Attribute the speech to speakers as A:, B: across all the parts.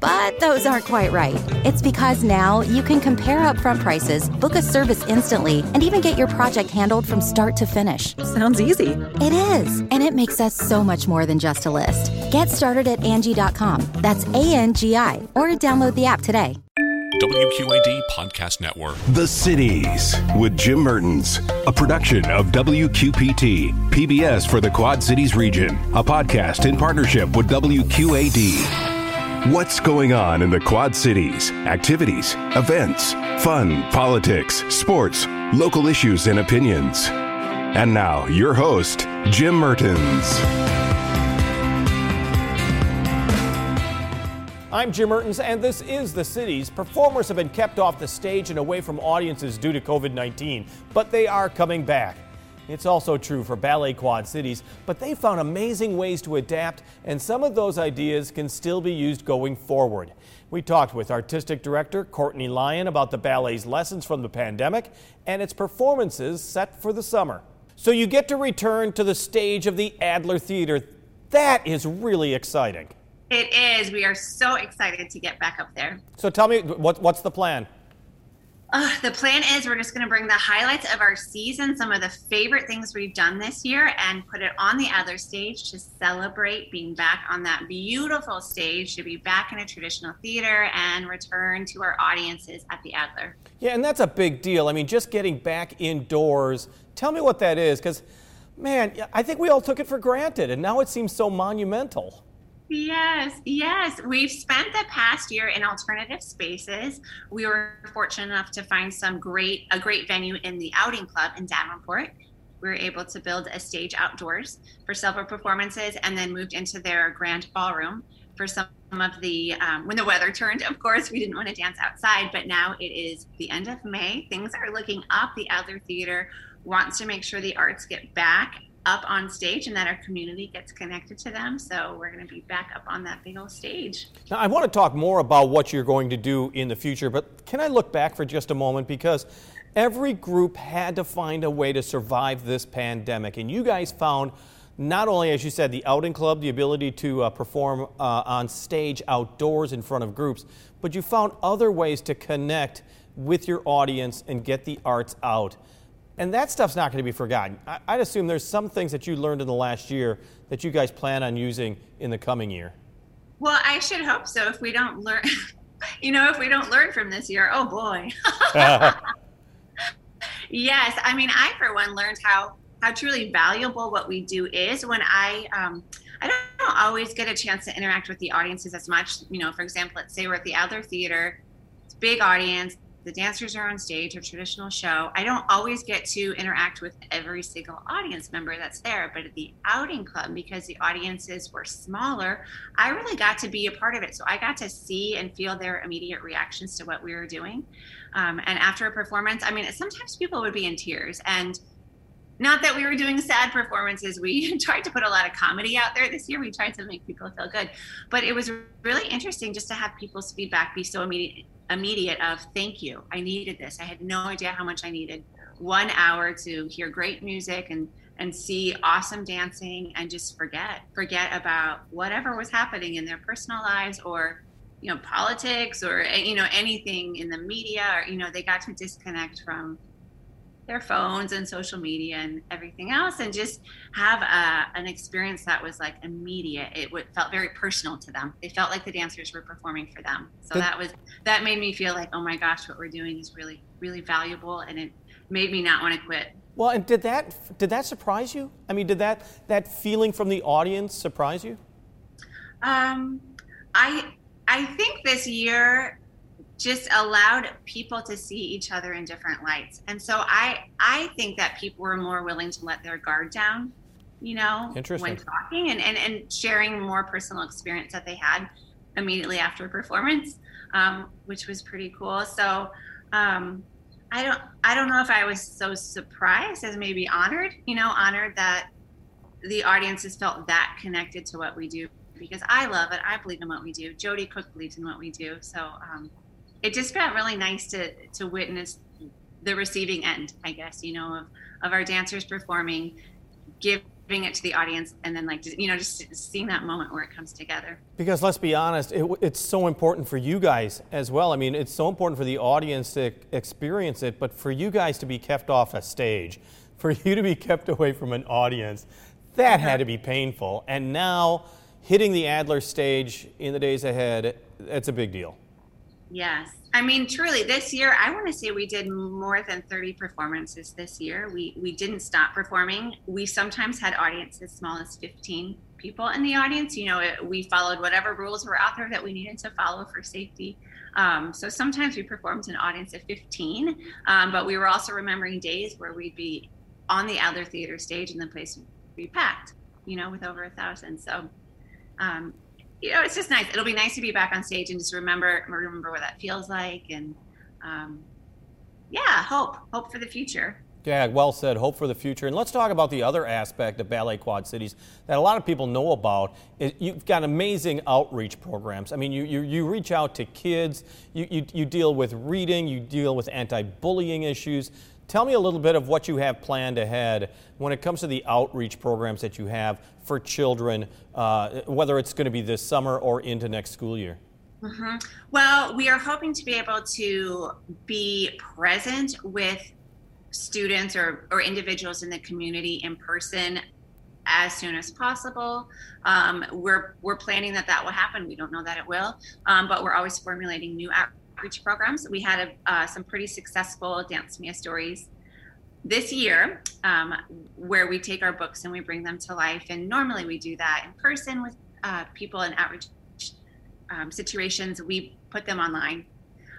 A: But those aren't quite right. It's because now you can compare upfront prices, book a service instantly, and even get your project handled from start to finish.
B: Sounds easy.
A: It is, and it makes us so much more than just a list. Get started at Angi.com. That's A N G I, or download the app today.
C: WQAD Podcast Network.
D: The Cities with Jim Mertens, a production of WQPT, PBS for the Quad Cities region, a podcast in partnership with WQAD. What's going on in the Quad Cities? Activities, events, fun, politics, sports, local issues, and opinions. And now, your host, Jim Mertens.
E: I'm Jim Mertens, and this is The Cities. Performers have been kept off the stage and away from audiences due to COVID 19, but they are coming back. It's also true for Ballet Quad Cities, but they found amazing ways to adapt, and some of those ideas can still be used going forward. We talked with artistic director Courtney Lyon about the ballet's lessons from the pandemic and its performances set for the summer. So you get to return to the stage of the Adler Theater. That is really exciting.
F: It is. We are so excited to get back up there.
E: So tell me, what, what's the plan?
F: Uh, the plan is we're just going to bring the highlights of our season, some of the favorite things we've done this year, and put it on the Adler stage to celebrate being back on that beautiful stage, to be back in a traditional theater and return to our audiences at the Adler.
E: Yeah, and that's a big deal. I mean, just getting back indoors. Tell me what that is, because, man, I think we all took it for granted, and now it seems so monumental.
F: Yes, yes. We've spent the past year in alternative spaces. We were fortunate enough to find some great a great venue in the Outing Club in Davenport. We were able to build a stage outdoors for several performances, and then moved into their grand ballroom for some of the um, when the weather turned. Of course, we didn't want to dance outside, but now it is the end of May. Things are looking up. The Adler Theater wants to make sure the arts get back up on stage and that our community gets connected to them. So we're going to be back up on that big old stage.
E: Now, I want to talk more about what you're going to do in the future, but can I look back for just a moment? Because every group had to find a way to survive this pandemic, and you guys found not only, as you said, the outing club, the ability to uh, perform uh, on stage outdoors in front of groups, but you found other ways to connect with your audience and get the arts out. And that stuff's not going to be forgotten. I, would assume there's some things that you learned in the last year that you guys plan on using in the coming year.
F: Well, I should hope so. If we don't learn, you know, if we don't learn from this year, oh boy. yes, I mean, I for one learned how how truly valuable what we do is when I um, I don't always get a chance to interact with the audiences as much. You know, for example, let's say we're at the Adler Theater, it's big audience the dancers are on stage, a traditional show. I don't always get to interact with every single audience member that's there, but at the outing club, because the audiences were smaller, I really got to be a part of it. So I got to see and feel their immediate reactions to what we were doing. Um, and after a performance, I mean, sometimes people would be in tears and not that we were doing sad performances. We tried to put a lot of comedy out there this year. We tried to make people feel good, but it was really interesting just to have people's feedback be so immediate immediate of thank you. I needed this. I had no idea how much i needed. One hour to hear great music and and see awesome dancing and just forget forget about whatever was happening in their personal lives or you know politics or you know anything in the media or you know they got to disconnect from their phones and social media and everything else and just have a, an experience that was like immediate. It w- felt very personal to them. They felt like the dancers were performing for them. So that was that made me feel like oh my gosh what we're doing is really really valuable and it made me not want to quit.
E: Well and did that did that surprise you? I mean did that that feeling from the audience surprise you?
F: Um i i think this year just allowed people to see each other in different lights. And so I I think that people were more willing to let their guard down, you know, when talking and, and, and sharing more personal experience that they had immediately after a performance, um, which was pretty cool. So um, I don't I don't know if I was so surprised as maybe honored, you know, honored that the audiences felt that connected to what we do because I love it. I believe in what we do. Joedy Cook believes in what we do. So um, it just felt really nice to to witness the receiving end, I guess, you know, of, of our dancers performing, giving it to the audience, and then like, you know, just seeing that moment where it comes together.
E: Because let's be honest, it, it's so important for you guys as well. I mean, it's so important for the audience to experience it, but for you guys to be kept off a stage, for you to be kept away from an audience, that had to be painful. And now, hitting the Adler stage in the days ahead, it's a big deal.
F: Yes. I mean, truly, this year, I want to say we did more than 30 performances this year. We, we didn't stop performing. We sometimes had audiences as small as 15 people in the audience. You know, it, we followed whatever rules were out there that we needed to follow for safety. Um, so sometimes we performed an audience of 15, um, but we were also remembering days where we'd be on the Adler Theater stage and the place would be packed, you know, with over a thousand. So um, you know, it's just nice. It'll be nice to be back on stage and just remember remember what that feels like, and um, yeah, hope hope for the future.
E: Yeah, well said. Hope for the future. And let's talk about the other aspect of Ballet Quad Cities that a lot of people know about. You've got amazing outreach programs. I mean, you, you, you reach out to kids, you, you, you deal with reading, you deal with anti bullying issues. Tell me a little bit of what you have planned ahead when it comes to the outreach programs that you have for children, uh, whether it's going to be this summer or into next school year.
F: Mm-hmm. Well, we are hoping to be able to be present with students or, or individuals in the community in person as soon as possible. Um, we're we're planning that that will happen. We don't know that it will, um, but we're always formulating new outreach programs. We had a, uh, some pretty successful Dance Me a stories this year, um, where we take our books and we bring them to life. And normally we do that in person with uh, people in outreach um, situations. We put them online.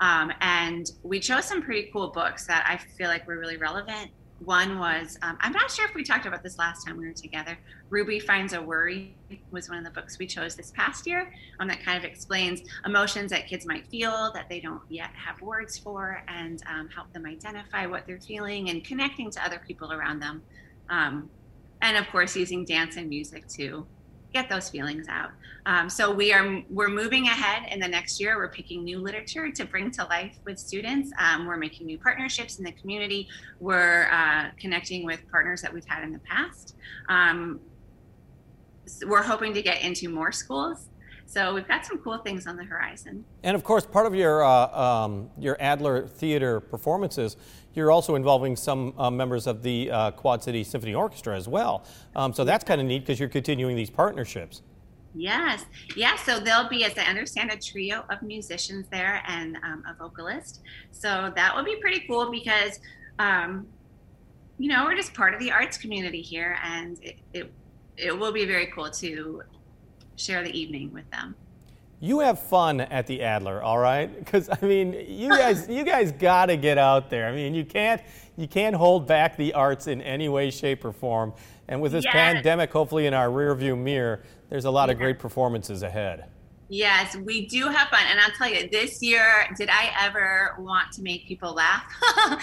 F: Um, and we chose some pretty cool books that I feel like were really relevant one was, um, I'm not sure if we talked about this last time we were together. Ruby Finds a Worry was one of the books we chose this past year um, that kind of explains emotions that kids might feel that they don't yet have words for and um, help them identify what they're feeling and connecting to other people around them. Um, and of course, using dance and music to get those feelings out. Um, so we are we're moving ahead in the next year. We're picking new literature to bring to life with students. Um, we're making new partnerships in the community. We're uh, connecting with partners that we've had in the past. Um, we're hoping to get into more schools. So we've got some cool things on the horizon.
E: And of course, part of your uh, um, your Adler Theater performances, you're also involving some uh, members of the uh, Quad City Symphony Orchestra as well. Um, so that's kind of neat because you're continuing these partnerships.
F: Yes, yeah. So there'll be, as I understand, a trio of musicians there and um, a vocalist. So that will be pretty cool because, um, you know, we're just part of the arts community here, and it, it it will be very cool to share the evening with them.
E: You have fun at the Adler, all right? Because I mean, you guys, you guys got to get out there. I mean, you can't, you can't hold back the arts in any way, shape, or form. And with this yes. pandemic, hopefully in our rearview mirror, there's a lot of great performances ahead.
F: Yes, we do have fun. And I'll tell you, this year, did I ever want to make people laugh?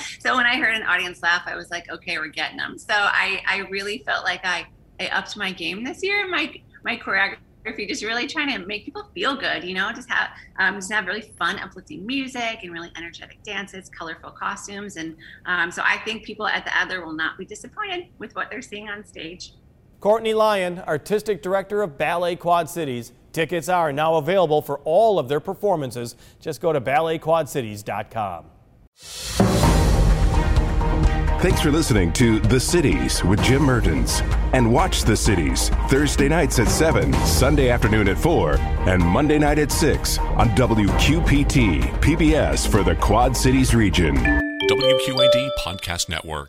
F: so when I heard an audience laugh, I was like, okay, we're getting them. So I, I really felt like I, I upped my game this year. My, my choreography you're just really trying to make people feel good, you know, just have um, just have really fun, uplifting music and really energetic dances, colorful costumes, and um, so I think people at the Adler will not be disappointed with what they're seeing on stage.
E: Courtney Lyon, artistic director of Ballet Quad Cities. Tickets are now available for all of their performances. Just go to balletquadcities.com.
D: Thanks for listening to The Cities with Jim Mertens. And watch The Cities Thursday nights at 7, Sunday afternoon at 4, and Monday night at 6 on WQPT, PBS for the Quad Cities region.
C: WQAD Podcast Network.